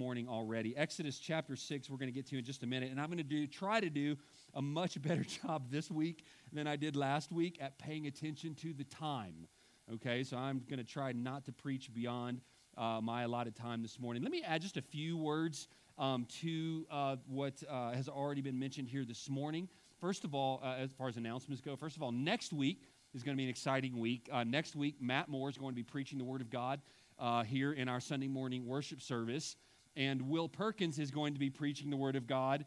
morning already. Exodus chapter 6, we're going to get to in just a minute. And I'm going to do try to do a much better job this week than I did last week at paying attention to the time. Okay, so I'm going to try not to preach beyond uh, my allotted time this morning. Let me add just a few words um, to uh, what uh, has already been mentioned here this morning. First of all, uh, as far as announcements go, first of all, next week is going to be an exciting week. Uh, next week, Matt Moore is going to be preaching the Word of God uh, here in our Sunday morning worship service. And Will Perkins is going to be preaching the Word of God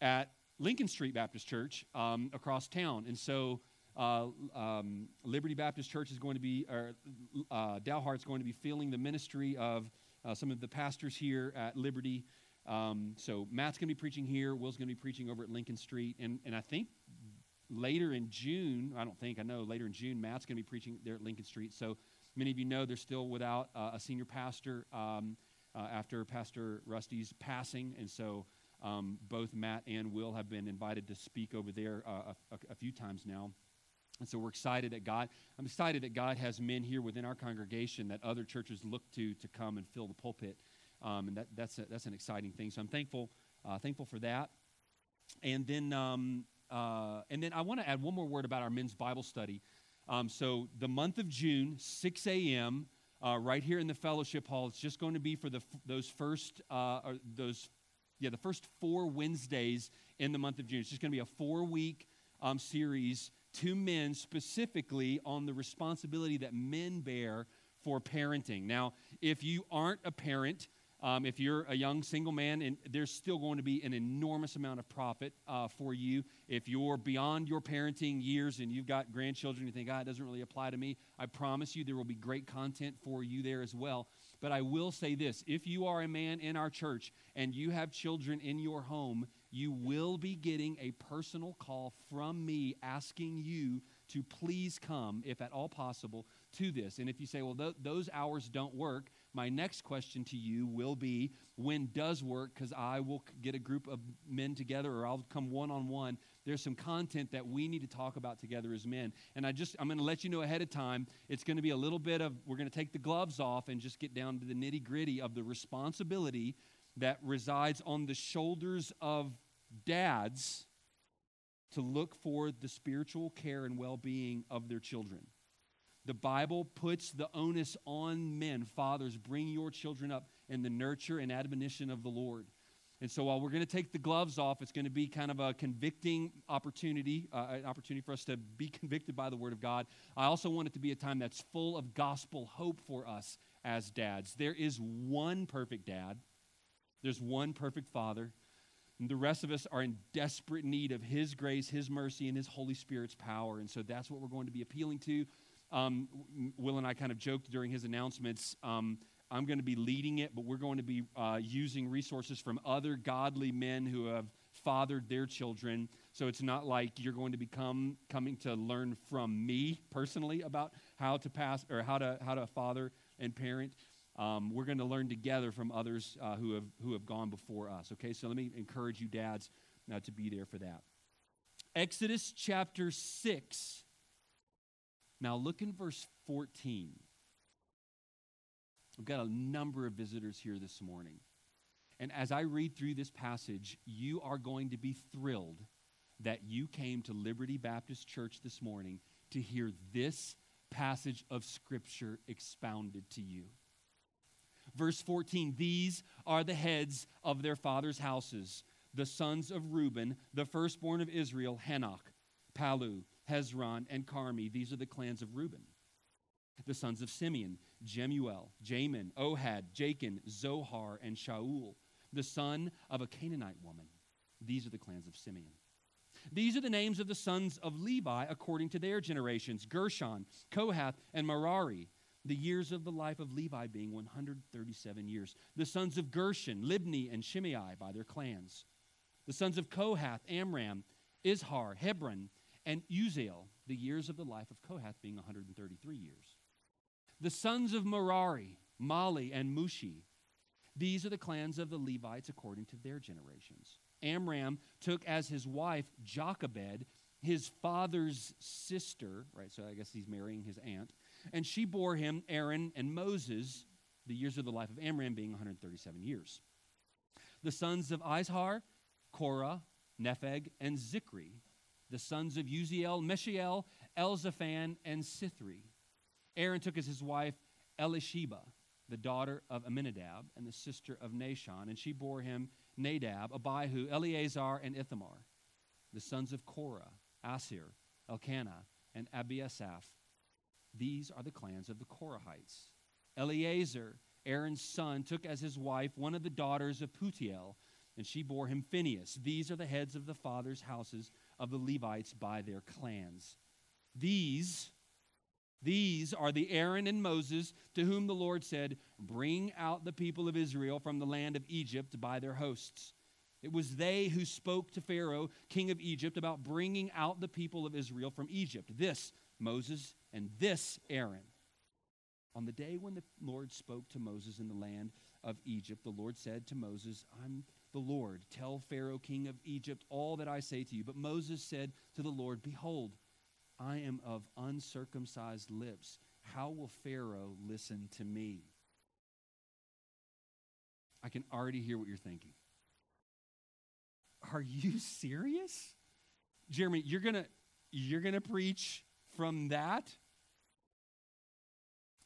at Lincoln Street Baptist Church um, across town. And so uh, um, Liberty Baptist Church is going to be, or uh, Dalhart's going to be filling the ministry of uh, some of the pastors here at Liberty. Um, so Matt's going to be preaching here. Will's going to be preaching over at Lincoln Street. And, and I think later in June, I don't think, I know later in June, Matt's going to be preaching there at Lincoln Street. So many of you know they're still without uh, a senior pastor um, uh, after Pastor Rusty's passing. And so um, both Matt and Will have been invited to speak over there uh, a, a, few times now. And so we're excited that God, I'm excited that God has men here within our congregation that other churches look to to come and fill the pulpit. Um, and that, that's, a, that's an exciting thing. So I'm thankful, uh, thankful for that. And then, um, uh, and then I want to add one more word about our men's Bible study. Um, so the month of June, 6 a.m., uh, right here in the fellowship hall. It's just going to be for the those first uh, or those yeah the first four Wednesdays in the month of June. It's just going to be a four week um, series to men specifically on the responsibility that men bear for parenting. Now, if you aren't a parent, um, if you're a young single man, and there's still going to be an enormous amount of profit uh, for you. If you're beyond your parenting years and you've got grandchildren, you think, ah, it doesn't really apply to me. I promise you there will be great content for you there as well. But I will say this if you are a man in our church and you have children in your home, you will be getting a personal call from me asking you to please come, if at all possible, to this. And if you say, well, th- those hours don't work, my next question to you will be when does work because I will get a group of men together or I'll come one on one. There's some content that we need to talk about together as men. And I just, I'm going to let you know ahead of time, it's going to be a little bit of, we're going to take the gloves off and just get down to the nitty gritty of the responsibility that resides on the shoulders of dads to look for the spiritual care and well being of their children. The Bible puts the onus on men. Fathers, bring your children up in the nurture and admonition of the Lord. And so while we're going to take the gloves off, it's going to be kind of a convicting opportunity, uh, an opportunity for us to be convicted by the Word of God. I also want it to be a time that's full of gospel hope for us as dads. There is one perfect dad, there's one perfect father. And the rest of us are in desperate need of His grace, His mercy, and His Holy Spirit's power. And so that's what we're going to be appealing to um, Will and I kind of joked during his announcements. Um, I'm going to be leading it, but we're going to be uh, using resources from other godly men who have fathered their children. So it's not like you're going to become coming to learn from me personally about how to pass or how to how to father and parent. Um, we're going to learn together from others uh, who have who have gone before us. Okay, so let me encourage you, dads, uh, to be there for that. Exodus chapter six now, look in verse 14. We've got a number of visitors here this morning. And as I read through this passage, you are going to be thrilled that you came to Liberty Baptist Church this morning to hear this passage of Scripture expounded to you. Verse 14 These are the heads of their father's houses, the sons of Reuben, the firstborn of Israel, Hanoch, Pallu, Hezron, and Carmi. These are the clans of Reuben. The sons of Simeon, Jemuel, Jamin, Ohad, Jachin, Zohar, and Shaul, the son of a Canaanite woman. These are the clans of Simeon. These are the names of the sons of Levi according to their generations Gershon, Kohath, and Merari. The years of the life of Levi being 137 years. The sons of Gershon, Libni, and Shimei by their clans. The sons of Kohath, Amram, Izhar, Hebron, and Uzziel, the years of the life of Kohath being 133 years. The sons of Merari, Mahli, and Mushi. These are the clans of the Levites according to their generations. Amram took as his wife Jochebed, his father's sister, right? So I guess he's marrying his aunt. And she bore him Aaron and Moses, the years of the life of Amram being 137 years. The sons of Izhar, Korah, Nepheg, and Zichri. The sons of Uzziel, Mishael, Elzaphan, and Sithri. Aaron took as his wife Elisheba, the daughter of Amminadab and the sister of Nahshon, and she bore him Nadab, Abihu, Eleazar, and Ithamar. The sons of Korah, Assir, Elkanah, and Abiasaph. These are the clans of the Korahites. Eleazar, Aaron's son, took as his wife one of the daughters of Putiel, and she bore him Phinehas. These are the heads of the fathers' houses of the Levites by their clans. These these are the Aaron and Moses to whom the Lord said, Bring out the people of Israel from the land of Egypt by their hosts. It was they who spoke to Pharaoh, king of Egypt, about bringing out the people of Israel from Egypt. This Moses and this Aaron. On the day when the Lord spoke to Moses in the land of Egypt, the Lord said to Moses, I'm the Lord. Tell Pharaoh, king of Egypt, all that I say to you. But Moses said to the Lord, Behold, I am of uncircumcised lips. How will Pharaoh listen to me? I can already hear what you're thinking. Are you serious? Jeremy, you're going to you're going to preach from that?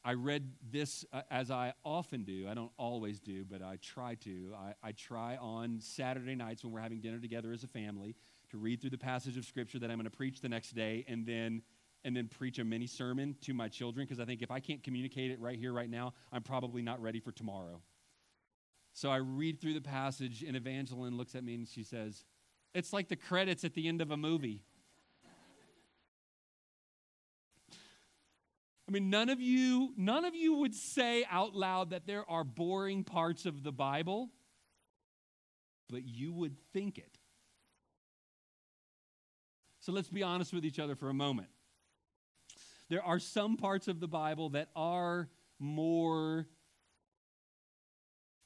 I read this uh, as I often do. I don't always do, but I try to. I, I try on Saturday nights when we're having dinner together as a family to read through the passage of scripture that I'm going to preach the next day and then and then preach a mini sermon to my children because I think if I can't communicate it right here right now, I'm probably not ready for tomorrow. So I read through the passage and Evangeline looks at me and she says, "It's like the credits at the end of a movie." I mean, none of you none of you would say out loud that there are boring parts of the Bible, but you would think it. So let's be honest with each other for a moment. There are some parts of the Bible that are more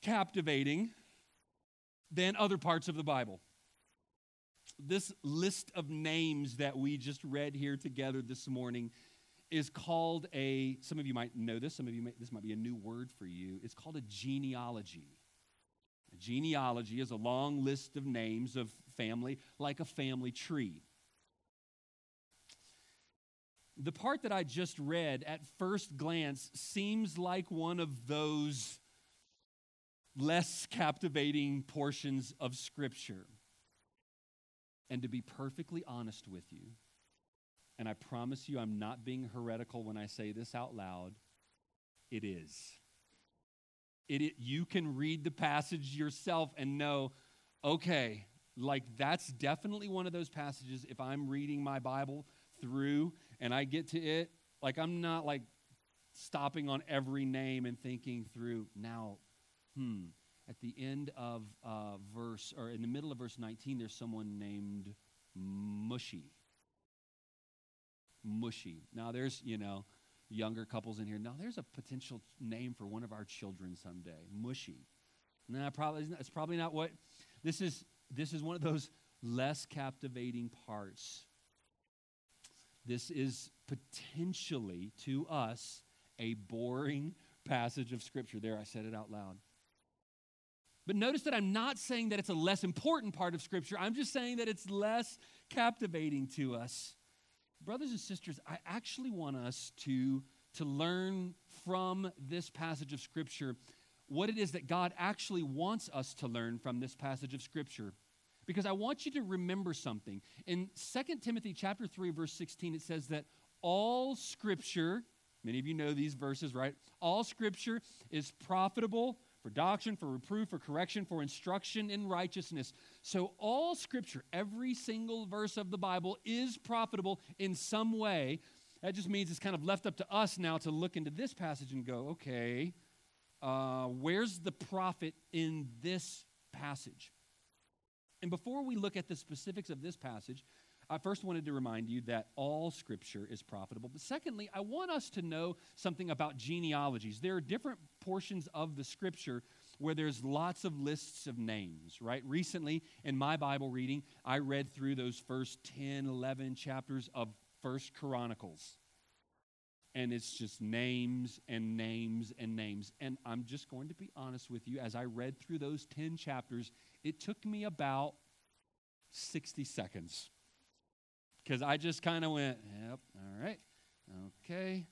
captivating than other parts of the Bible. This list of names that we just read here together this morning is called a, some of you might know this, some of you, may, this might be a new word for you. It's called a genealogy. A genealogy is a long list of names of family, like a family tree the part that I just read at first glance seems like one of those less captivating portions of Scripture. And to be perfectly honest with you, and I promise you I'm not being heretical when I say this out loud, it is. It, it, you can read the passage yourself and know, okay, like that's definitely one of those passages. If I'm reading my Bible through and I get to it, like I'm not like stopping on every name and thinking through now, hmm, at the end of uh, verse, or in the middle of verse 19, there's someone named Mushy. Mushy. Now, there's, you know, younger couples in here. Now, there's a potential name for one of our children someday Mushy. Now, probably, it's probably not what this is. This is one of those less captivating parts this is potentially to us a boring passage of Scripture. There, I said it out loud. But notice that I'm not saying that it's a less important part of Scripture. I'm just saying that it's less captivating to us. Brothers and sisters, I actually want us to, to learn from this passage of Scripture what it is that God actually wants us to learn from this passage of Scripture because I want you to remember something. In 2 Timothy chapter 3 verse 16 it says that all scripture, many of you know these verses, right? All scripture is profitable for doctrine, for reproof, for correction, for instruction in righteousness. So all scripture, every single verse of the Bible is profitable in some way. That just means it's kind of left up to us now to look into this passage and go, okay, uh, where's the profit in this passage? And before we look at the specifics of this passage, I first wanted to remind you that all scripture is profitable. But secondly, I want us to know something about genealogies. There are different portions of the scripture where there's lots of lists of names, right? Recently, in my Bible reading, I read through those first 10, 11 chapters of First Chronicles. and it's just names and names and names. And I'm just going to be honest with you. As I read through those 10 chapters, it took me about 60 seconds because I just kind of went, yep, all right, okay,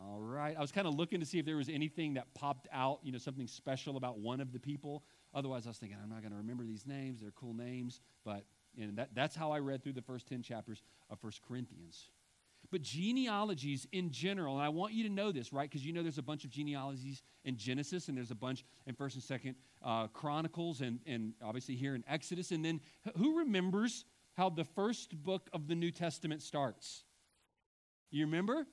all right. I was kind of looking to see if there was anything that popped out, you know, something special about one of the people. Otherwise, I was thinking, I'm not going to remember these names. They're cool names. But and that, that's how I read through the first 10 chapters of First Corinthians. But genealogies in general, and I want you to know this, right? Because you know there's a bunch of genealogies in Genesis, and there's a bunch in First and Second uh, Chronicles, and, and obviously here in Exodus. And then who remembers how the first book of the New Testament starts? You remember?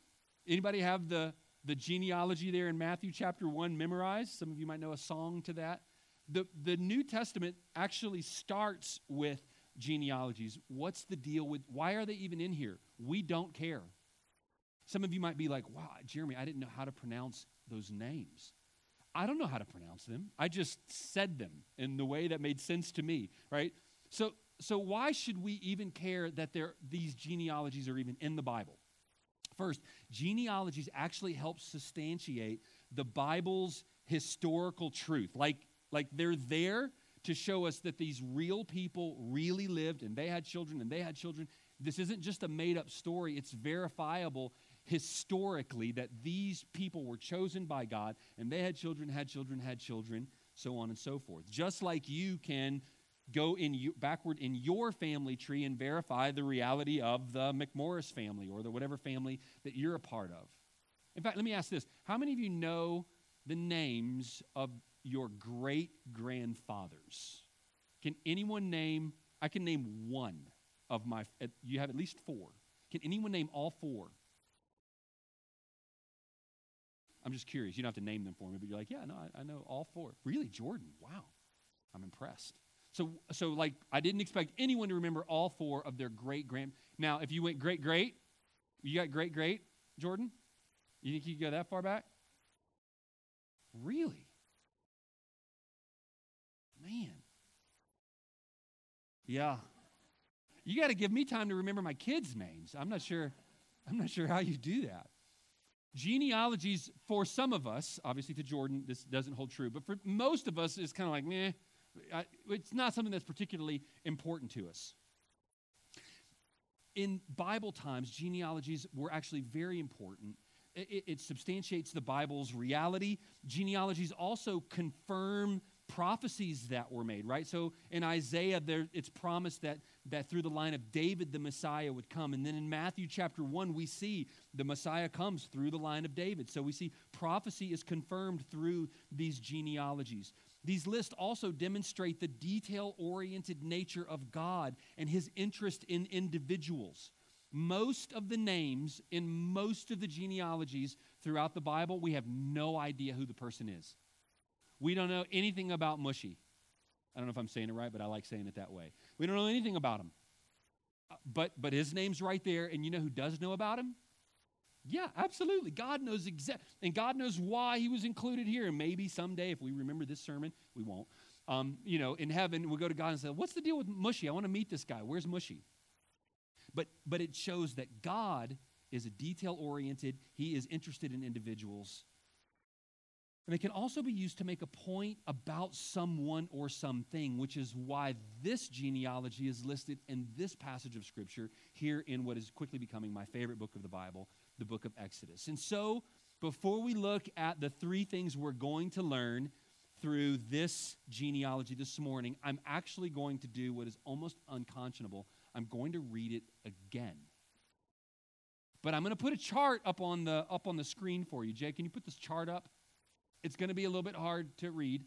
Anybody have the, the genealogy there in Matthew chapter 1 memorized? Some of you might know a song to that. The, the New Testament actually starts with genealogies. What's the deal with, why are they even in here? We don't care. Some of you might be like, wow, Jeremy, I didn't know how to pronounce those names. I don't know how to pronounce them. I just said them in the way that made sense to me, right? So, so why should we even care that there, these genealogies are even in the Bible? First, genealogies actually help substantiate the Bible's historical truth. Like, like they're there to show us that these real people really lived and they had children and they had children. This isn't just a made up story, it's verifiable historically that these people were chosen by God and they had children, had children, had children, so on and so forth. Just like you can go in you, backward in your family tree and verify the reality of the McMorris family or the whatever family that you're a part of. In fact, let me ask this How many of you know the names of your great grandfathers. Can anyone name, I can name one of my, you have at least four. Can anyone name all four? I'm just curious. You don't have to name them for me, but you're like, yeah, no, I, I know all four. Really, Jordan? Wow. I'm impressed. So, so like, I didn't expect anyone to remember all four of their great grand. Now, if you went great, great, you got great, great, Jordan? You think you could go that far back? Really? Man. Yeah. You got to give me time to remember my kids' names. I'm not sure I'm not sure how you do that. Genealogies for some of us, obviously to Jordan this doesn't hold true, but for most of us it's kind of like, meh, it's not something that's particularly important to us. In Bible times, genealogies were actually very important. It, it substantiates the Bible's reality. Genealogies also confirm prophecies that were made, right? So in Isaiah, there, it's promised that, that through the line of David, the Messiah would come. And then in Matthew chapter 1, we see the Messiah comes through the line of David. So we see prophecy is confirmed through these genealogies. These lists also demonstrate the detail oriented nature of God and his interest in individuals. Most of the names in most of the genealogies throughout the Bible, we have no idea who the person is. We don't know anything about Mushy. I don't know if I'm saying it right, but I like saying it that way. We don't know anything about him. Uh, but, but his name's right there, and you know who does know about him? Yeah, absolutely. God knows exact, and God knows why he was included here. And maybe someday, if we remember this sermon, we won't. Um, you know, in heaven, we'll go to God and say, "What's the deal with Mushy? I want to meet this guy. Where's Mushy?" But but it shows that God is a detail oriented. He is interested in individuals, and it can also be used to make a point about someone or something, which is why this genealogy is listed in this passage of Scripture here in what is quickly becoming my favorite book of the Bible, the book of Exodus. And so, before we look at the three things we're going to learn through this genealogy this morning, I'm actually going to do what is almost unconscionable. I'm going to read it again. But I'm going to put a chart up on the up on the screen for you. Jay, can you put this chart up? It's going to be a little bit hard to read.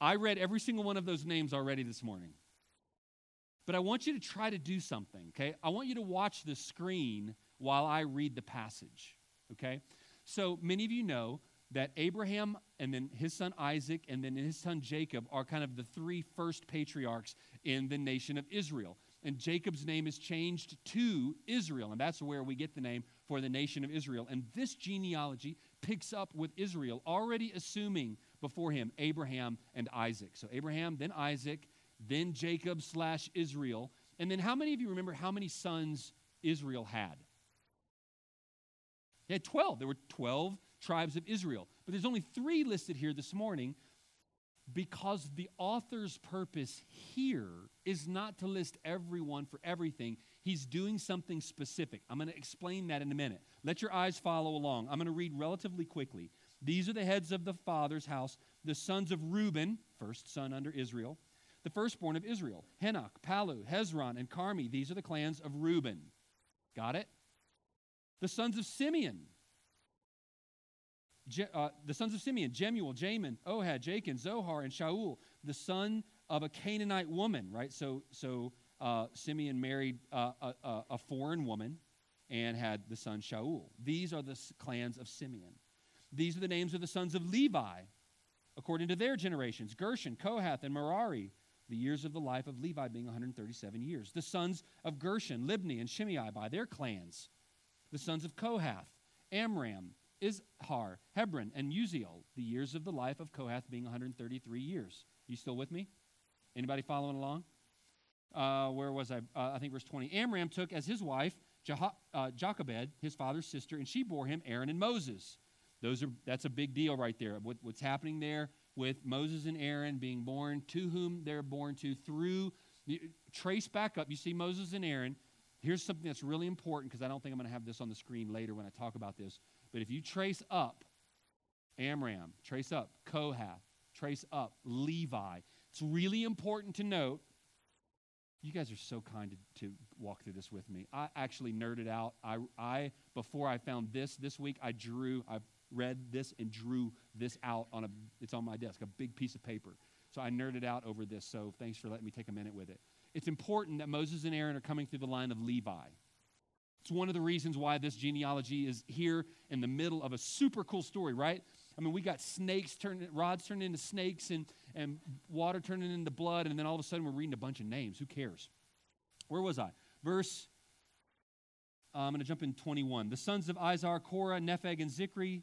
I read every single one of those names already this morning. But I want you to try to do something, okay? I want you to watch the screen while I read the passage, okay? So many of you know that Abraham and then his son Isaac and then his son Jacob are kind of the three first patriarchs in the nation of Israel. And Jacob's name is changed to Israel, and that's where we get the name for the nation of Israel. And this genealogy picks up with Israel, already assuming before him Abraham and Isaac. So Abraham, then Isaac, then Jacob slash Israel. And then how many of you remember how many sons Israel had? He had 12. There were 12 tribes of Israel. But there's only three listed here this morning because the author's purpose here is not to list everyone for everything. He's doing something specific. I'm going to explain that in a minute. Let your eyes follow along. I'm going to read relatively quickly. These are the heads of the father's house, the sons of Reuben, first son under Israel, the firstborn of Israel, Hanoch, Pallu, Hezron, and Carmi. These are the clans of Reuben. Got it? The sons of Simeon, Je, uh, the sons of Simeon, Jemuel, Jamin, Ohad, Jachin, Zohar, and Shaul, the son of a Canaanite woman, right? So, so uh, Simeon married uh, a, a, foreign woman and had the son Shaul. These are the clans of Simeon. These are the names of the sons of Levi, according to their generations Gershon, Kohath, and Merari. The years of the life of Levi being 137 years. The sons of Gershon, Libni, and Shimei by their clans. The sons of Kohath, Amram, Izhar, Hebron, and Uzziel, the years of the life of Kohath being 133 years. You still with me? Anybody following along? Uh, where was I? Uh, I think verse 20. Amram took as his wife Jah- uh, Jochebed, his father's sister, and she bore him Aaron and Moses. Those are that's a big deal right there. What, what's happening there with Moses and Aaron being born to whom they're born to through trace back up. You see Moses and Aaron. Here's something that's really important because I don't think I'm going to have this on the screen later when I talk about this. But if you trace up Amram, trace up Kohath, trace up Levi, it's really important to note. You guys are so kind to, to walk through this with me. I actually nerded out. I, I before I found this this week, I drew. I read this and drew this out on a. It's on my desk, a big piece of paper. So I nerded out over this. So thanks for letting me take a minute with it. It's important that Moses and Aaron are coming through the line of Levi. It's one of the reasons why this genealogy is here in the middle of a super cool story, right? I mean, we got snakes turning, rods turning into snakes and, and water turning into blood, and then all of a sudden we're reading a bunch of names. Who cares? Where was I? Verse, uh, I'm going to jump in 21. The sons of Izhar, Korah, Nepheg, and Zichri,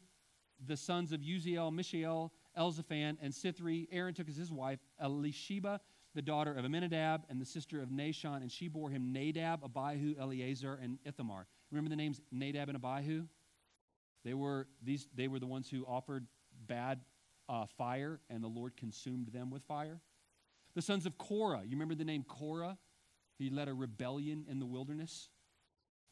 the sons of Uzziel, Mishael, Elzaphan, and Sithri. Aaron took as his wife Elisheba, the daughter of Amminadab and the sister of Nahshon, and she bore him Nadab, Abihu, Eleazar, and Ithamar. Remember the names Nadab and Abihu? They were, these, they were the ones who offered bad uh, fire, and the Lord consumed them with fire. The sons of Korah. You remember the name Korah? He led a rebellion in the wilderness.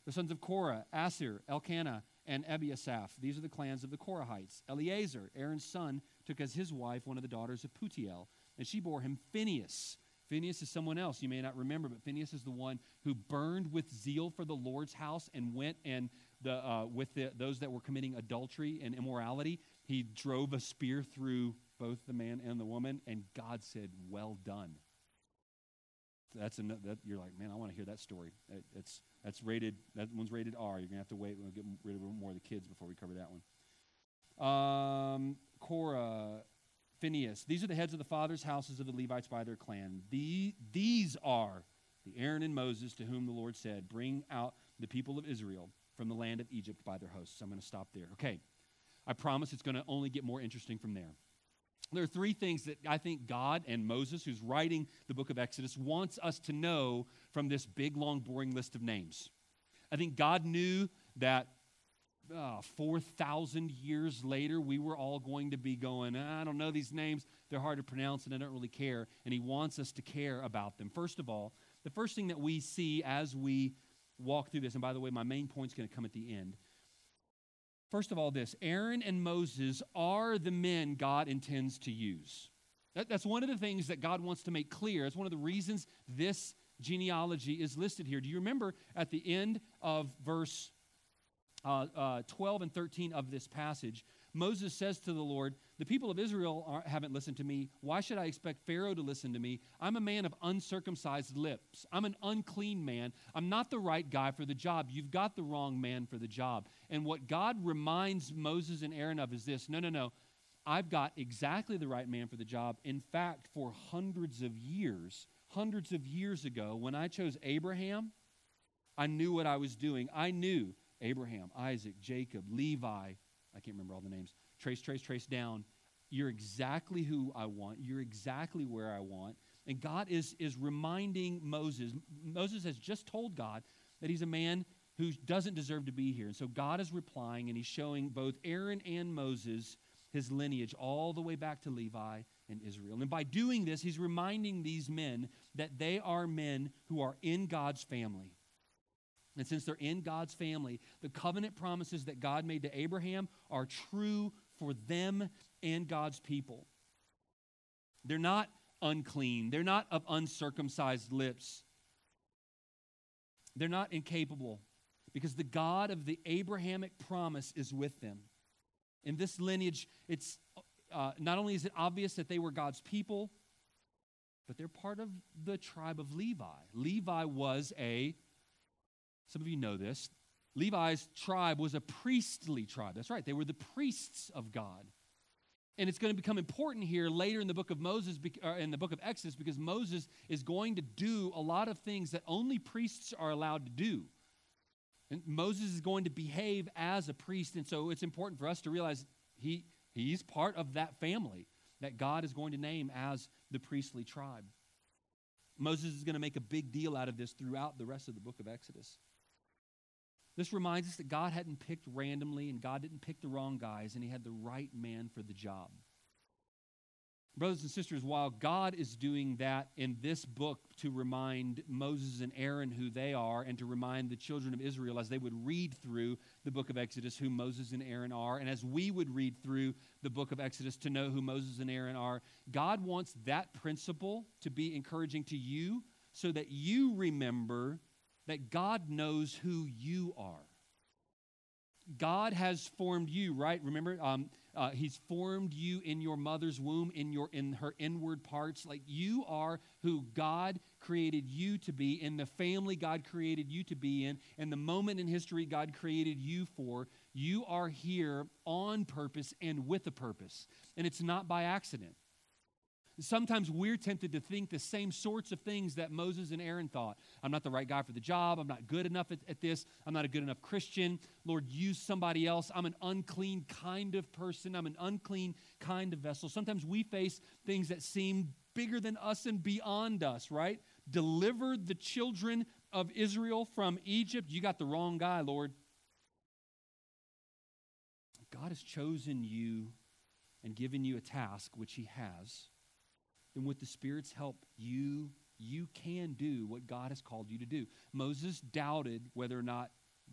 The sons of Korah, Assir, Elkanah, and Abiasaph. These are the clans of the Korahites. Eleazar, Aaron's son, took as his wife one of the daughters of Putiel and she bore him Phinehas. Phinehas is someone else you may not remember, but Phinehas is the one who burned with zeal for the Lord's house and went and the, uh, with the, those that were committing adultery and immorality. He drove a spear through both the man and the woman, and God said, "Well done." That's an, that you're like, man, I want to hear that story. It, it's that's rated. That one's rated R. You're gonna have to wait. We'll get rid of more of the kids before we cover that one. Um, Korah Phinehas. These are the heads of the fathers' houses of the Levites by their clan. The, these are the Aaron and Moses to whom the Lord said, Bring out the people of Israel from the land of Egypt by their hosts. I'm going to stop there. Okay. I promise it's going to only get more interesting from there. There are three things that I think God and Moses, who's writing the book of Exodus, wants us to know from this big, long, boring list of names. I think God knew that uh, 4,000 years later, we were all going to be going, I don't know these names. They're hard to pronounce and I don't really care. And he wants us to care about them. First of all, the first thing that we see as we walk through this, and by the way, my main point is going to come at the end. First of all, this Aaron and Moses are the men God intends to use. That, that's one of the things that God wants to make clear. It's one of the reasons this genealogy is listed here. Do you remember at the end of verse uh, uh, 12 and 13 of this passage, Moses says to the Lord, The people of Israel haven't listened to me. Why should I expect Pharaoh to listen to me? I'm a man of uncircumcised lips. I'm an unclean man. I'm not the right guy for the job. You've got the wrong man for the job. And what God reminds Moses and Aaron of is this no, no, no. I've got exactly the right man for the job. In fact, for hundreds of years, hundreds of years ago, when I chose Abraham, I knew what I was doing. I knew Abraham, Isaac, Jacob, Levi. I can't remember all the names. Trace, trace, trace down. You're exactly who I want. You're exactly where I want. And God is, is reminding Moses. Moses has just told God that he's a man who doesn't deserve to be here. And so God is replying, and he's showing both Aaron and Moses his lineage all the way back to Levi and Israel. And by doing this, he's reminding these men that they are men who are in God's family. And since they're in God's family, the covenant promises that God made to Abraham are true for them and God's people. They're not unclean, they're not of uncircumcised lips, they're not incapable because the God of the Abrahamic promise is with them. In this lineage, it's uh, not only is it obvious that they were God's people, but they're part of the tribe of Levi. Levi was a, some of you know this, Levi's tribe was a priestly tribe. That's right, they were the priests of God. And it's going to become important here later in the book of Moses, uh, in the book of Exodus, because Moses is going to do a lot of things that only priests are allowed to do. And Moses is going to behave as a priest. And so it's important for us to realize he, he's part of that family that God is going to name as the priestly tribe. Moses is going to make a big deal out of this throughout the rest of the book of Exodus. This reminds us that God hadn't picked randomly and God didn't pick the wrong guys, and He had the right man for the job. Brothers and sisters, while God is doing that in this book to remind Moses and Aaron who they are, and to remind the children of Israel as they would read through the book of Exodus who Moses and Aaron are, and as we would read through the book of Exodus to know who Moses and Aaron are, God wants that principle to be encouraging to you so that you remember that God knows who you are. God has formed you, right? Remember, um, uh, He's formed you in your mother's womb, in your in her inward parts. Like you are who God created you to be, in the family God created you to be in, and the moment in history God created you for. You are here on purpose and with a purpose, and it's not by accident. Sometimes we're tempted to think the same sorts of things that Moses and Aaron thought. I'm not the right guy for the job. I'm not good enough at, at, this. I'm not a good enough Christian. Lord, use somebody else. I'm an unclean kind of person. I'm an unclean kind of vessel. Sometimes we face things that seem bigger than us and beyond us, right? Deliver the children of Israel from Egypt. You got the wrong guy, Lord. God has chosen you and given you a task, which He has then with the Spirit's help, you you can do what God has called you to do. Moses doubted whether or not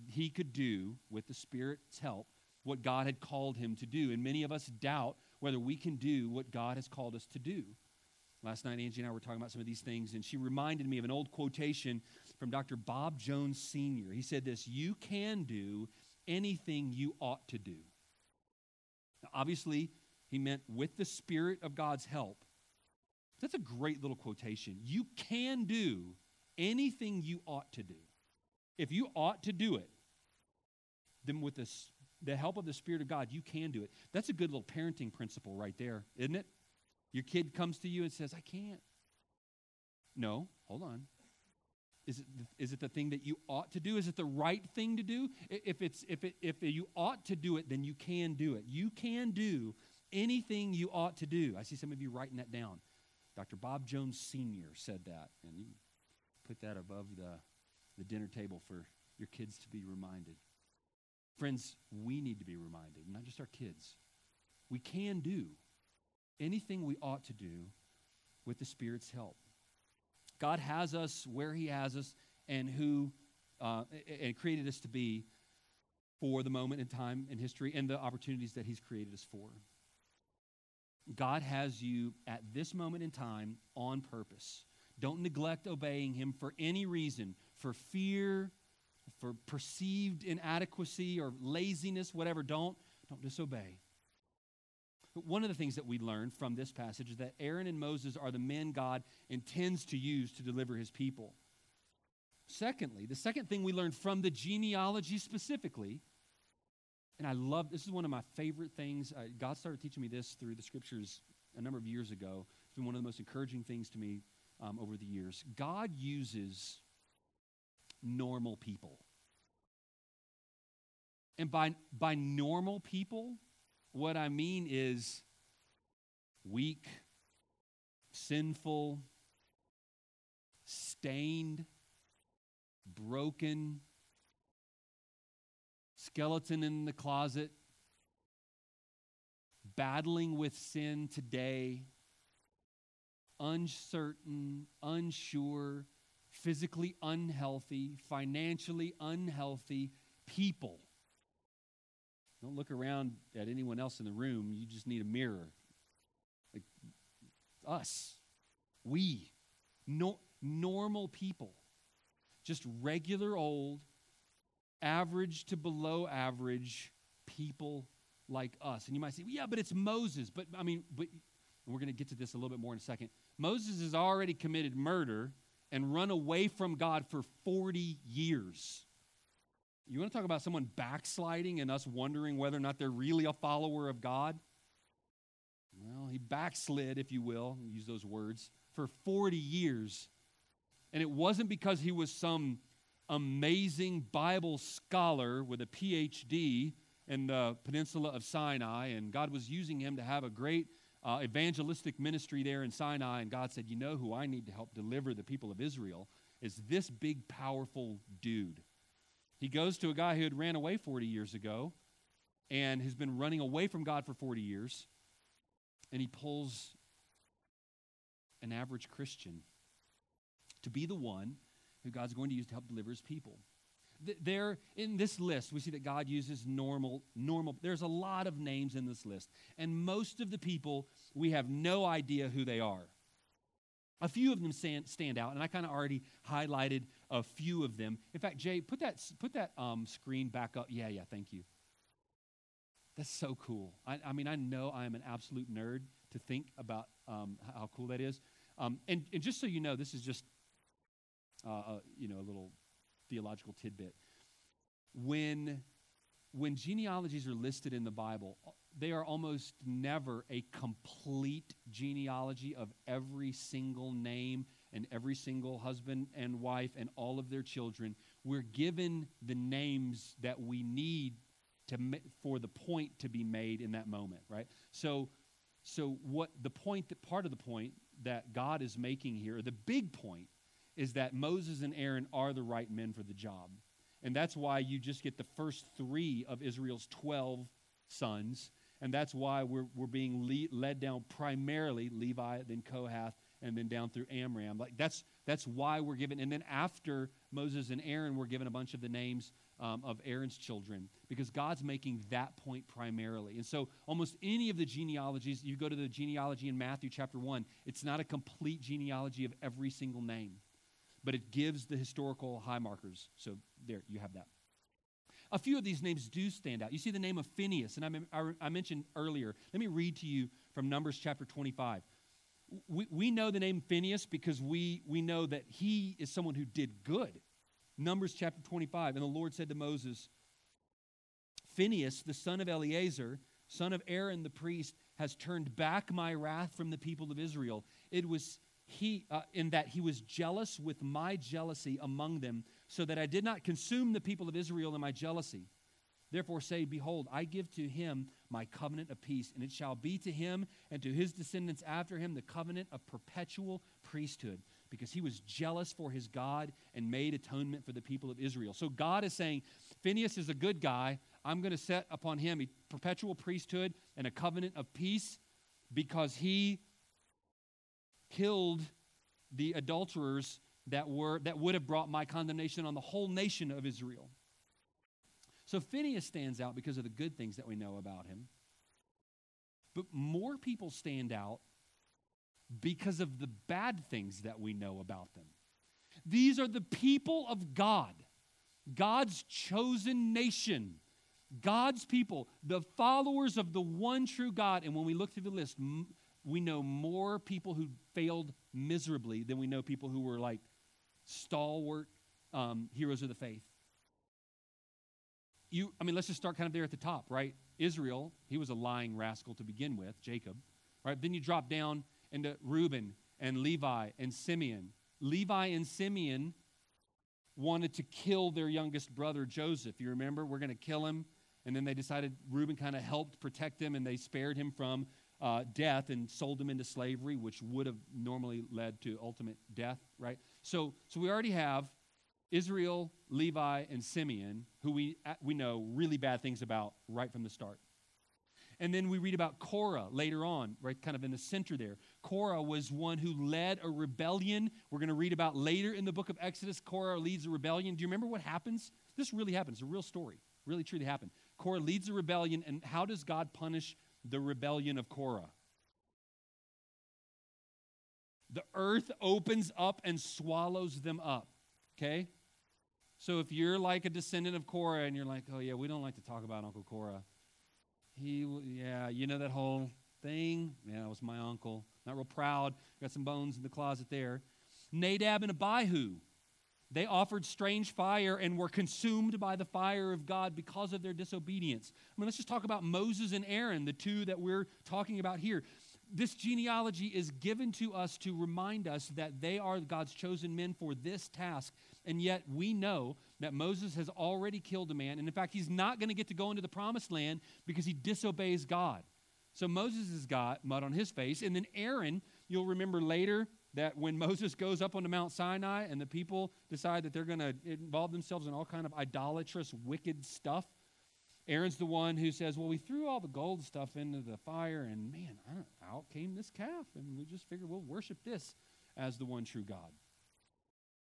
he could do with the Spirit's help what God had called him to do. And many of us doubt whether we can do what God has called us to do. Last night, Angie and I were talking about some of these things, and she reminded me of an old quotation from Dr. Bob Jones Sr. He said this You can do anything you ought to do. Now, obviously, he meant with the Spirit of God's help, that's a great little quotation. You can do anything you ought to do. If you ought to do it, then with the, the help of the Spirit of God, you can do it. That's a good little parenting principle right there, isn't it? Your kid comes to you and says, I can't. No, hold on. Is it, is it the thing that you ought to do? Is it the right thing to do? If, it's, if, it, if you ought to do it, then you can do it. You can do anything you ought to do. I see some of you writing that down. Dr. Bob Jones Sr. said that, and you put that above the, the dinner table for your kids to be reminded. Friends, we need to be reminded, not just our kids. We can do anything we ought to do with the Spirit's help. God has us where He has us and who uh, and created us to be for the moment in time in history and the opportunities that He's created us for. God has you at this moment in time on purpose. Don't neglect obeying Him for any reason, for fear, for perceived inadequacy or laziness, whatever. Don't, don't disobey. But one of the things that we learn from this passage is that Aaron and Moses are the men God intends to use to deliver his people. Secondly, the second thing we learn from the genealogy specifically and I love this is one of my favorite things. Uh, God started teaching me this through the scriptures a number of years ago. It's been one of the most encouraging things to me um, over the years. God uses normal people. And by, by normal people, what I mean is weak, sinful, stained, broken, skeleton in the closet, battling with sin today, uncertain, unsure, physically unhealthy, financially unhealthy people. Don't look around at anyone else in the room. You just need a mirror. Like us, we, no, normal people, just regular old, average to below average people like us. And you might say, well, yeah, but it's Moses. But I mean, but we're going to get to this a little bit more in a second. Moses has already committed murder and run away from God for 40 years. You want to talk about someone backsliding and us wondering whether or not they're really a follower of God? Well, he backslid, if you will, use those words, for 40 years. And it wasn't because he was some amazing Bible scholar with a PhD in the peninsula of Sinai, and God was using him to have a great uh, evangelistic ministry there in Sinai. And God said, You know who I need to help deliver the people of Israel is this big, powerful dude. He goes to a guy who had ran away 40 years ago and has been running away from God for 40 years, and he pulls an average Christian to be the one who God's going to use to help deliver his people. There, in this list, we see that God uses normal, normal. There's a lot of names in this list, and most of the people we have no idea who they are. A few of them stand, stand out, and I kind of already highlighted a few of them. In fact, Jay, put that put that um, screen back up. Yeah, yeah, thank you. That's so cool. I, I mean, I know I am an absolute nerd to think about um, how cool that is. Um, and, and just so you know, this is just uh, uh, you know, a little theological tidbit. When, when genealogies are listed in the Bible, they are almost never a complete genealogy of every single name and every single husband and wife and all of their children. We're given the names that we need to for the point to be made in that moment, right? So, so what the point that part of the point that God is making here, the big point is that Moses and Aaron are the right men for the job. And that's why you just get the first three of Israel's 12 sons. And that's why we're, we're being lead, led down primarily Levi, then Kohath, and then down through Amram. Like that's, that's why we're given. And then after Moses and Aaron, we're given a bunch of the names um, of Aaron's children because God's making that point primarily. And so almost any of the genealogies, you go to the genealogy in Matthew chapter 1, it's not a complete genealogy of every single name but it gives the historical high markers. So there, you have that. A few of these names do stand out. You see the name of Phinehas, and I, I, I mentioned earlier. Let me read to you from Numbers chapter 25. We, we know the name Phinehas because we, we know that he is someone who did good. Numbers chapter 25. And the Lord said to Moses, Phinehas, the son of Eleazar, son of Aaron the priest, has turned back my wrath from the people of Israel. It was he, uh, in that he was jealous with my jealousy among them, so that I did not consume the people of Israel in my jealousy. Therefore, say, Behold, I give to him my covenant of peace, and it shall be to him and to his descendants after him the covenant of perpetual priesthood, because he was jealous for his God and made atonement for the people of Israel. So God is saying, Phinehas is a good guy. I'm going to set upon him a perpetual priesthood and a covenant of peace because he killed the adulterers that were that would have brought my condemnation on the whole nation of Israel. So Phinehas stands out because of the good things that we know about him. But more people stand out because of the bad things that we know about them. These are the people of God, God's chosen nation, God's people, the followers of the one true God. And when we look through the list, we know more people who failed miserably than we know people who were like stalwart um, heroes of the faith. You, I mean, let's just start kind of there at the top, right? Israel, he was a lying rascal to begin with, Jacob, right? Then you drop down into Reuben and Levi and Simeon. Levi and Simeon wanted to kill their youngest brother Joseph. You remember? We're going to kill him. And then they decided Reuben kind of helped protect him and they spared him from uh, death and sold them into slavery, which would have normally led to ultimate death, right? So, so we already have Israel, Levi, and Simeon, who we, we know really bad things about right from the start. And then we read about Korah later on, right kind of in the center there. Korah was one who led a rebellion. We're going to read about later in the book of Exodus. Korah leads a rebellion. Do you remember what happens? This really happens. A real story. Really, truly happened. Korah leads a rebellion, and how does God punish the rebellion of Korah? The earth opens up and swallows them up. Okay? So if you're like a descendant of Korah and you're like, oh, yeah, we don't like to talk about Uncle Korah. He, yeah, you know that whole thing? Yeah, that was my uncle. Not real proud. Got some bones in the closet there. Nadab and Abihu. They offered strange fire and were consumed by the fire of God because of their disobedience. I mean, let's just talk about Moses and Aaron, the two that we're talking about here this genealogy is given to us to remind us that they are God's chosen men for this task. And yet we know that Moses has already killed a man. And in fact, he's not going to get to go into the promised land because he disobeys God. So Moses has got mud on his face. And then Aaron, you'll remember later that when Moses goes up onto Mount Sinai and the people decide that they're going to involve themselves in all kind of idolatrous, wicked stuff, Aaron's the one who says, Well, we threw all the gold stuff into the fire, and man, out came this calf, and we just figured we'll worship this as the one true God.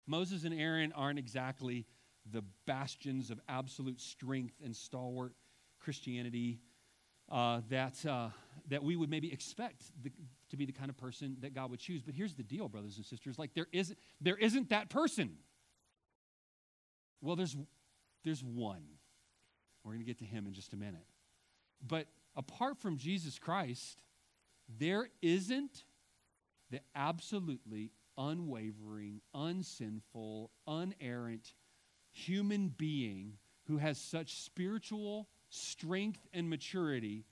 Moses and Aaron aren't exactly the bastions of absolute strength and stalwart Christianity uh, that, uh, that we would maybe expect the, to be the kind of person that God would choose. But here's the deal, brothers and sisters like, there isn't, there isn't that person. Well, there's, there's one. We're going to get to him in just a minute. But apart from Jesus Christ, there isn't the absolutely unwavering, unsinful, unerrant human being who has such spiritual strength and maturity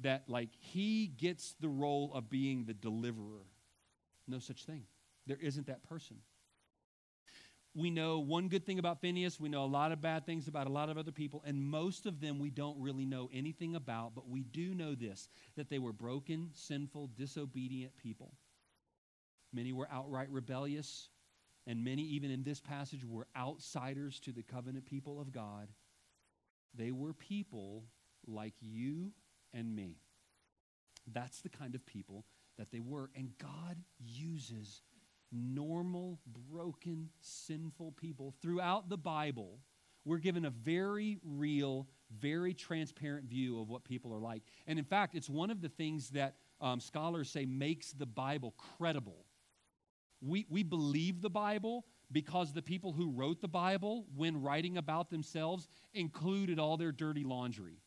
that, like, he gets the role of being the deliverer. No such thing. There isn't that person we know one good thing about Phinehas. We know a lot of bad things about a lot of other people, and most of them we don't really know anything about, but we do know this that they were broken, sinful, disobedient people. Many were outright rebellious, and many, even in this passage, were outsiders to the covenant people of God. They were people like you and me. That's the kind of people that they were, and God uses normal, broken, sinful people throughout the Bible, we're given a very real, very transparent view of what people are like. And in fact, it's one of the things that um, scholars say makes the Bible credible. We, we believe the Bible because the people who wrote the Bible, when writing about themselves, included all their dirty laundry.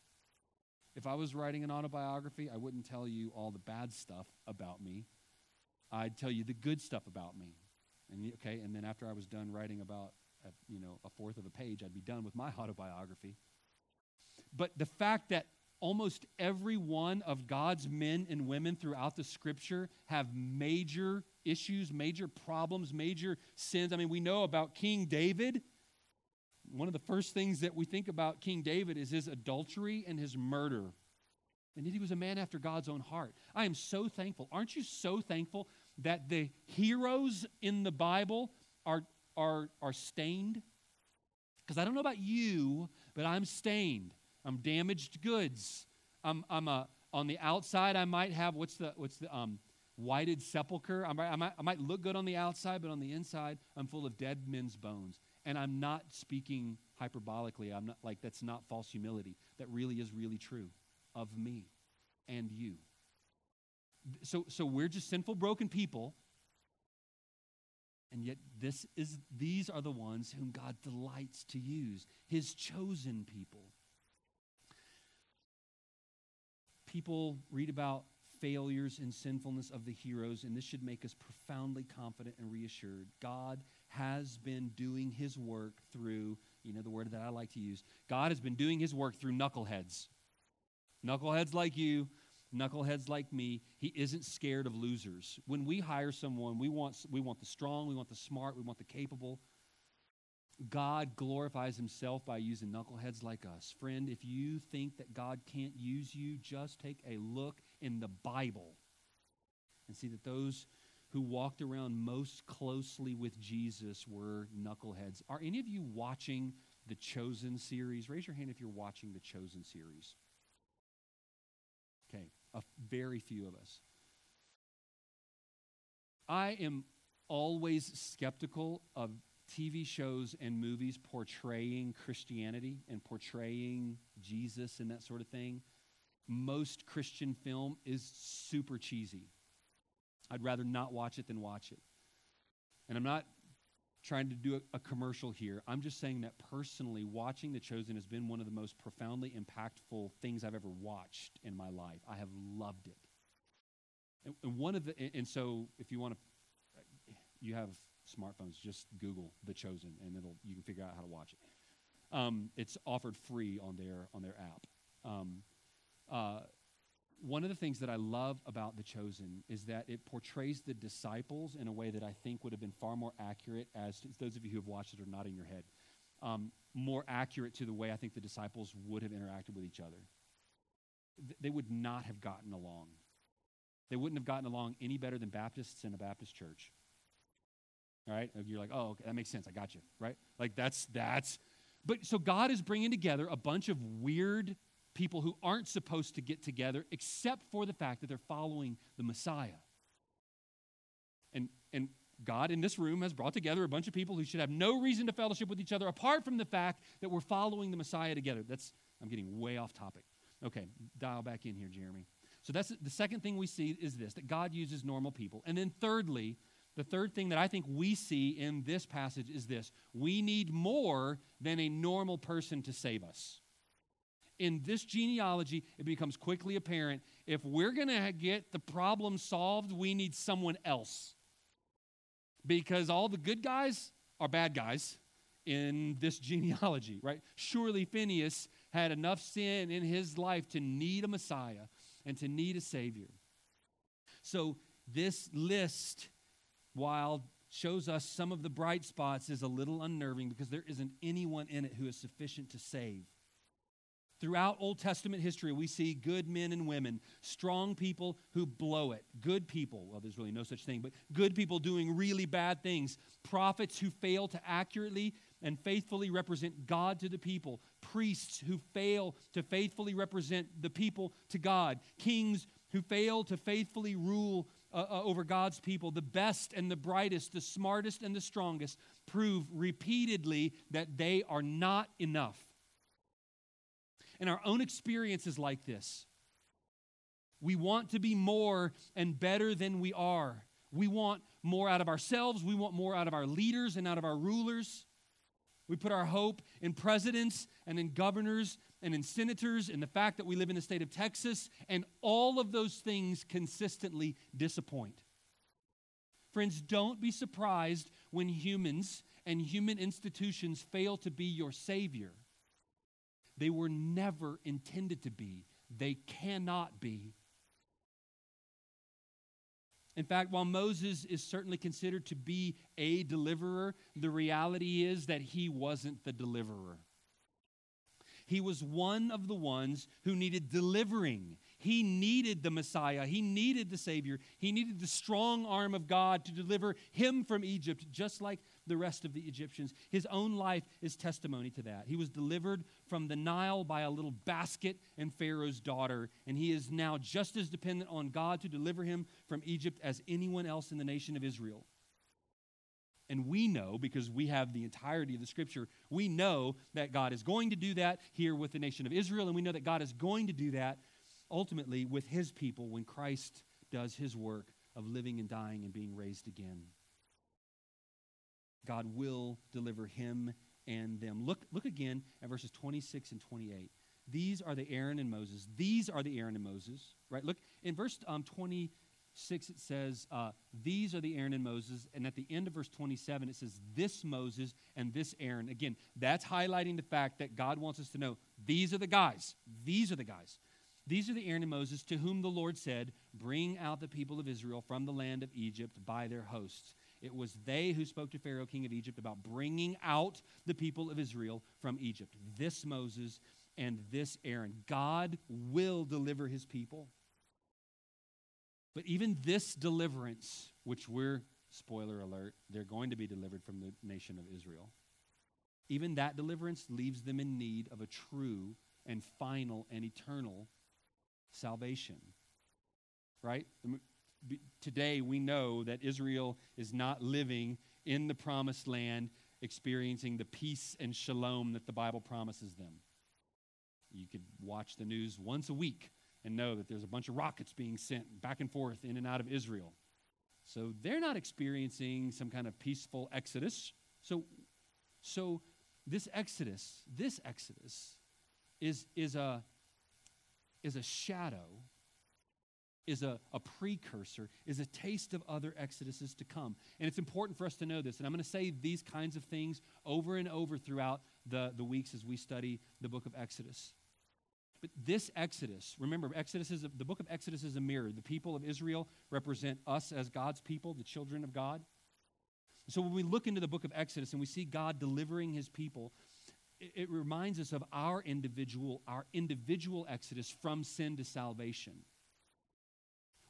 If I was writing an autobiography, I wouldn't tell you all the bad stuff about me. I'd tell you the good stuff about me. And okay, and then after I was done writing about a, you know a fourth of a page, I'd be done with my autobiography. But the fact that almost every one of God's men and women throughout the scripture have major issues, major problems, major sins. I mean, we know about King David. One of the first things that we think about King David is his adultery and his murder. And yet he was a man after God's own heart. I am so thankful. Aren't you so thankful that the heroes in the Bible are, are, are stained? Because I don't know about you, but I'm stained. I'm damaged goods. I'm, I'm a, on the outside, I might have, what's the, what's the, um, whited sepulcher. I might, I, might, I might look good on the outside, but on the inside, I'm full of dead men's bones. And I'm not speaking hyperbolically. I'm not like that's not false humility. That really is really true of me and you. So, so we're just sinful, broken people. And yet this is these are the ones whom God delights to use, his chosen people. People read about failures and sinfulness of the heroes, and this should make us profoundly confident and reassured. God has been doing his work through, you know, the word that I like to use. God has been doing his work through knuckleheads. Knuckleheads like you, knuckleheads like me, he isn't scared of losers. When we hire someone, we want, we want the strong, we want the smart, we want the capable. God glorifies himself by using knuckleheads like us. Friend, if you think that God can't use you, just take a look in the Bible and see that those who walked around most closely with Jesus were knuckleheads. Are any of you watching the Chosen series? Raise your hand if you're watching the Chosen series. Okay, a very few of us. I am always skeptical of TV shows and movies portraying Christianity and portraying Jesus and that sort of thing. Most Christian film is super cheesy. I'd rather not watch it than watch it. And I'm not trying to do a, a, commercial here. I'm just saying that personally, watching The Chosen has been one of the most profoundly impactful things I've ever watched in my life. I have loved it. And, and one of the, and, so if you want to, you have smartphones, just Google The Chosen, and it'll you can figure out how to watch it. Um, it's offered free on their on their app. Um, uh, one of the things that I love about The Chosen is that it portrays the disciples in a way that I think would have been far more accurate, as those of you who have watched it are nodding your head, um, more accurate to the way I think the disciples would have interacted with each other. Th- they would not have gotten along. They wouldn't have gotten along any better than Baptists in a Baptist church. All right? You're like, oh, okay, that makes sense. I got you, right? Like that's, that's, but so God is bringing together a bunch of weird people who aren't supposed to get together except for the fact that they're following the Messiah. And, and God in this room has brought together a bunch of people who should have no reason to fellowship with each other apart from the fact that we're following the Messiah together. That's, I'm getting way off topic. Okay, dial back in here, Jeremy. So that's the second thing we see is this that God uses normal people. And then thirdly, the third thing that I think we see in this passage is this we need more than a normal person to save us. In this genealogy, it becomes quickly apparent if we're going to get the problem solved, we need someone else. Because all the good guys are bad guys in this genealogy, right? Surely Phinehas had enough sin in his life to need a Messiah and to need a Savior. So, this list while shows us some of the bright spots, is a little unnerving because there isn't anyone in it who is sufficient to save. Throughout Old Testament history, we see good men and women, strong people who blow it, good people, well, there's really no such thing, but good people doing really bad things, prophets who fail to accurately and faithfully represent God to the people, priests who fail to faithfully represent the people to God, kings who fail to faithfully rule uh, uh, over God's people, the best and the brightest, the smartest and the strongest, prove repeatedly that they are not enough. And our own experiences like this. We want to be more and better than we are. We want more out of ourselves. We want more out of our leaders and out of our rulers. We put our hope in presidents and in governors and in senators, in the fact that we live in the state of Texas, and all of those things consistently disappoint. Friends, don't be surprised when humans and human institutions fail to be your Savior. They were never intended to be, they cannot be. In fact, while Moses is certainly considered to be a deliverer, the reality is that he wasn't the deliverer. He was one of the ones who needed delivering. He needed the Messiah. He needed the Savior. He needed the strong arm of God to deliver him from Egypt, just like the rest of the Egyptians. His own life is testimony to that. He was delivered from the Nile by a little basket and Pharaoh's daughter, and he is now just as dependent on God to deliver him from Egypt as anyone else in the nation of Israel. And we know, because we have the entirety of the scripture, we know that God is going to do that here with the nation of Israel, and we know that God is going to do that ultimately with his people when Christ does his work of living and dying and being raised again. God will deliver him and them. Look, look again at verses 26 and 28. These are the Aaron and Moses. These are the Aaron and Moses, right? Look in verse um, 20 6, it says, uh, These are the Aaron and Moses. And at the end of verse 27, it says, This Moses and this Aaron. Again, that's highlighting the fact that God wants us to know these are the guys. These are the guys. These are the Aaron and Moses to whom the Lord said, Bring out the people of Israel from the land of Egypt by their hosts. It was they who spoke to Pharaoh, king of Egypt, about bringing out the people of Israel from Egypt. This Moses and this Aaron. God will deliver his people. But even this deliverance which we're, spoiler alert, they're going to be delivered from the nation of Israel. Even that deliverance leaves them in need of a true and final and eternal salvation. Right? Today we know that Israel is not living in the promised land experiencing the peace and shalom that the Bible promises them. You could watch the news once a week and know that there's a bunch of rockets being sent back and forth in and out of Israel. So they're not experiencing some kind of peaceful exodus. So, so this exodus, this exodus, is, is, a, is a shadow is a, a precursor, is a taste of other exoduses to come. And it's important for us to know this. And I'm going to say these kinds of things over and over throughout the, the weeks as we study the book of Exodus. But this Exodus, remember, Exodus is a, the book of Exodus is a mirror. The people of Israel represent us as God's people, the children of God. So when we look into the book of Exodus and we see God delivering his people, it, reminds us of our individual, our individual exodus from sin to salvation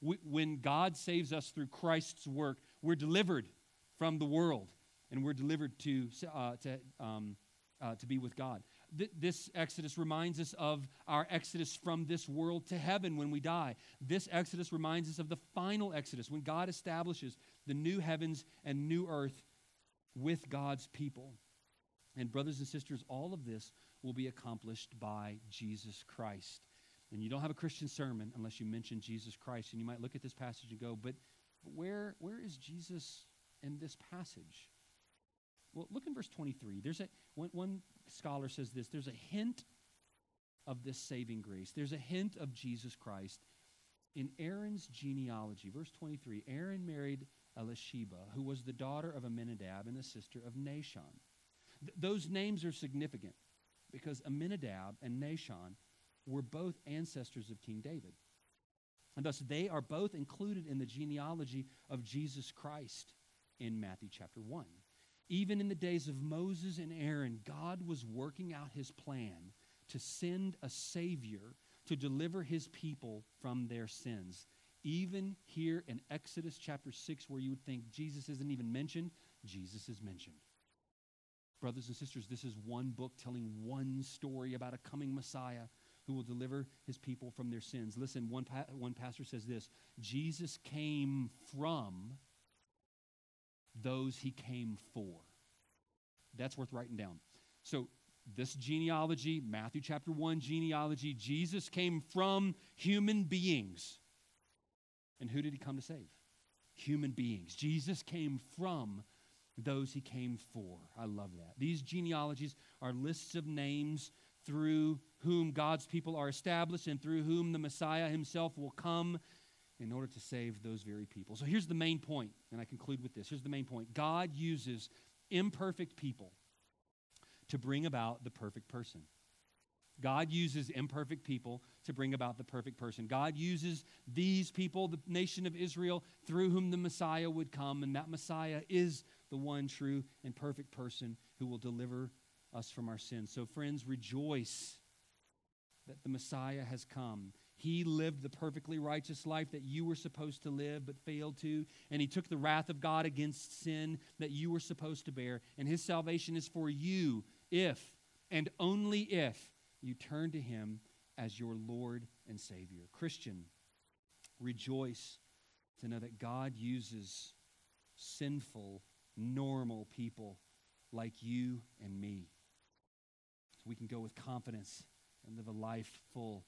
we, when God saves us through Christ's work, we're delivered from the world and we're delivered to, uh, to, um, uh, to be with God. Th- this Exodus reminds us of our Exodus from this world to heaven when we die. This Exodus reminds us of the final Exodus when God establishes the new heavens and new earth with God's people. And, brothers and sisters, all of this will be accomplished by Jesus Christ. And you don't have a Christian sermon unless you mention Jesus Christ. And you might look at this passage and go, but, where, where is Jesus in this passage? Well, look in verse 23. There's a, one, one scholar says this there's a hint of this saving grace. There's a hint of Jesus Christ in Aaron's genealogy. Verse 23 Aaron married Elisheba, who was the daughter of Amminadab and the sister of Nahshon. Th- those names are significant because Amminadab and Nahshon were both ancestors of King David. And thus, they are both included in the genealogy of Jesus Christ in Matthew chapter 1. Even in the days of Moses and Aaron, God was working out his plan to send a Savior to deliver his people from their sins. Even here in Exodus chapter 6, where you would think Jesus isn't even mentioned, Jesus is mentioned. Brothers and sisters, this is one book telling one story about a coming Messiah who will deliver his people from their sins. Listen, one, pa- one pastor says this Jesus came from those he came for. That's worth writing down. So, this genealogy, Matthew chapter 1 genealogy, Jesus came from human beings. And who did he come to save? Human beings. Jesus came from those he came for. I love that. These genealogies are lists of names through whom God's people are established and through whom the Messiah himself will come in order to save those very people. So here's the main point, and I conclude with this. Here's the main point God uses imperfect people to bring about the perfect person. God uses imperfect people to bring about the perfect person. God uses these people, the nation of Israel, through whom the Messiah would come, and that Messiah is the one true and perfect person who will deliver us from our sins. So, friends, rejoice that the Messiah has come. He lived the perfectly righteous life that you were supposed to live but failed to. And he took the wrath of God against sin that you were supposed to bear. And his salvation is for you if and only if you turn to him as your Lord and Savior. Christian, rejoice to know that God uses sinful, normal people like you and me. So we can go with confidence and live a life full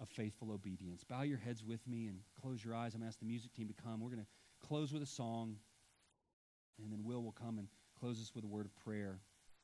of faithful obedience. Bow your heads with me and close your eyes. I'm going to ask the music team to come. We're going to close with a song, and then Will will come and close us with a word of prayer.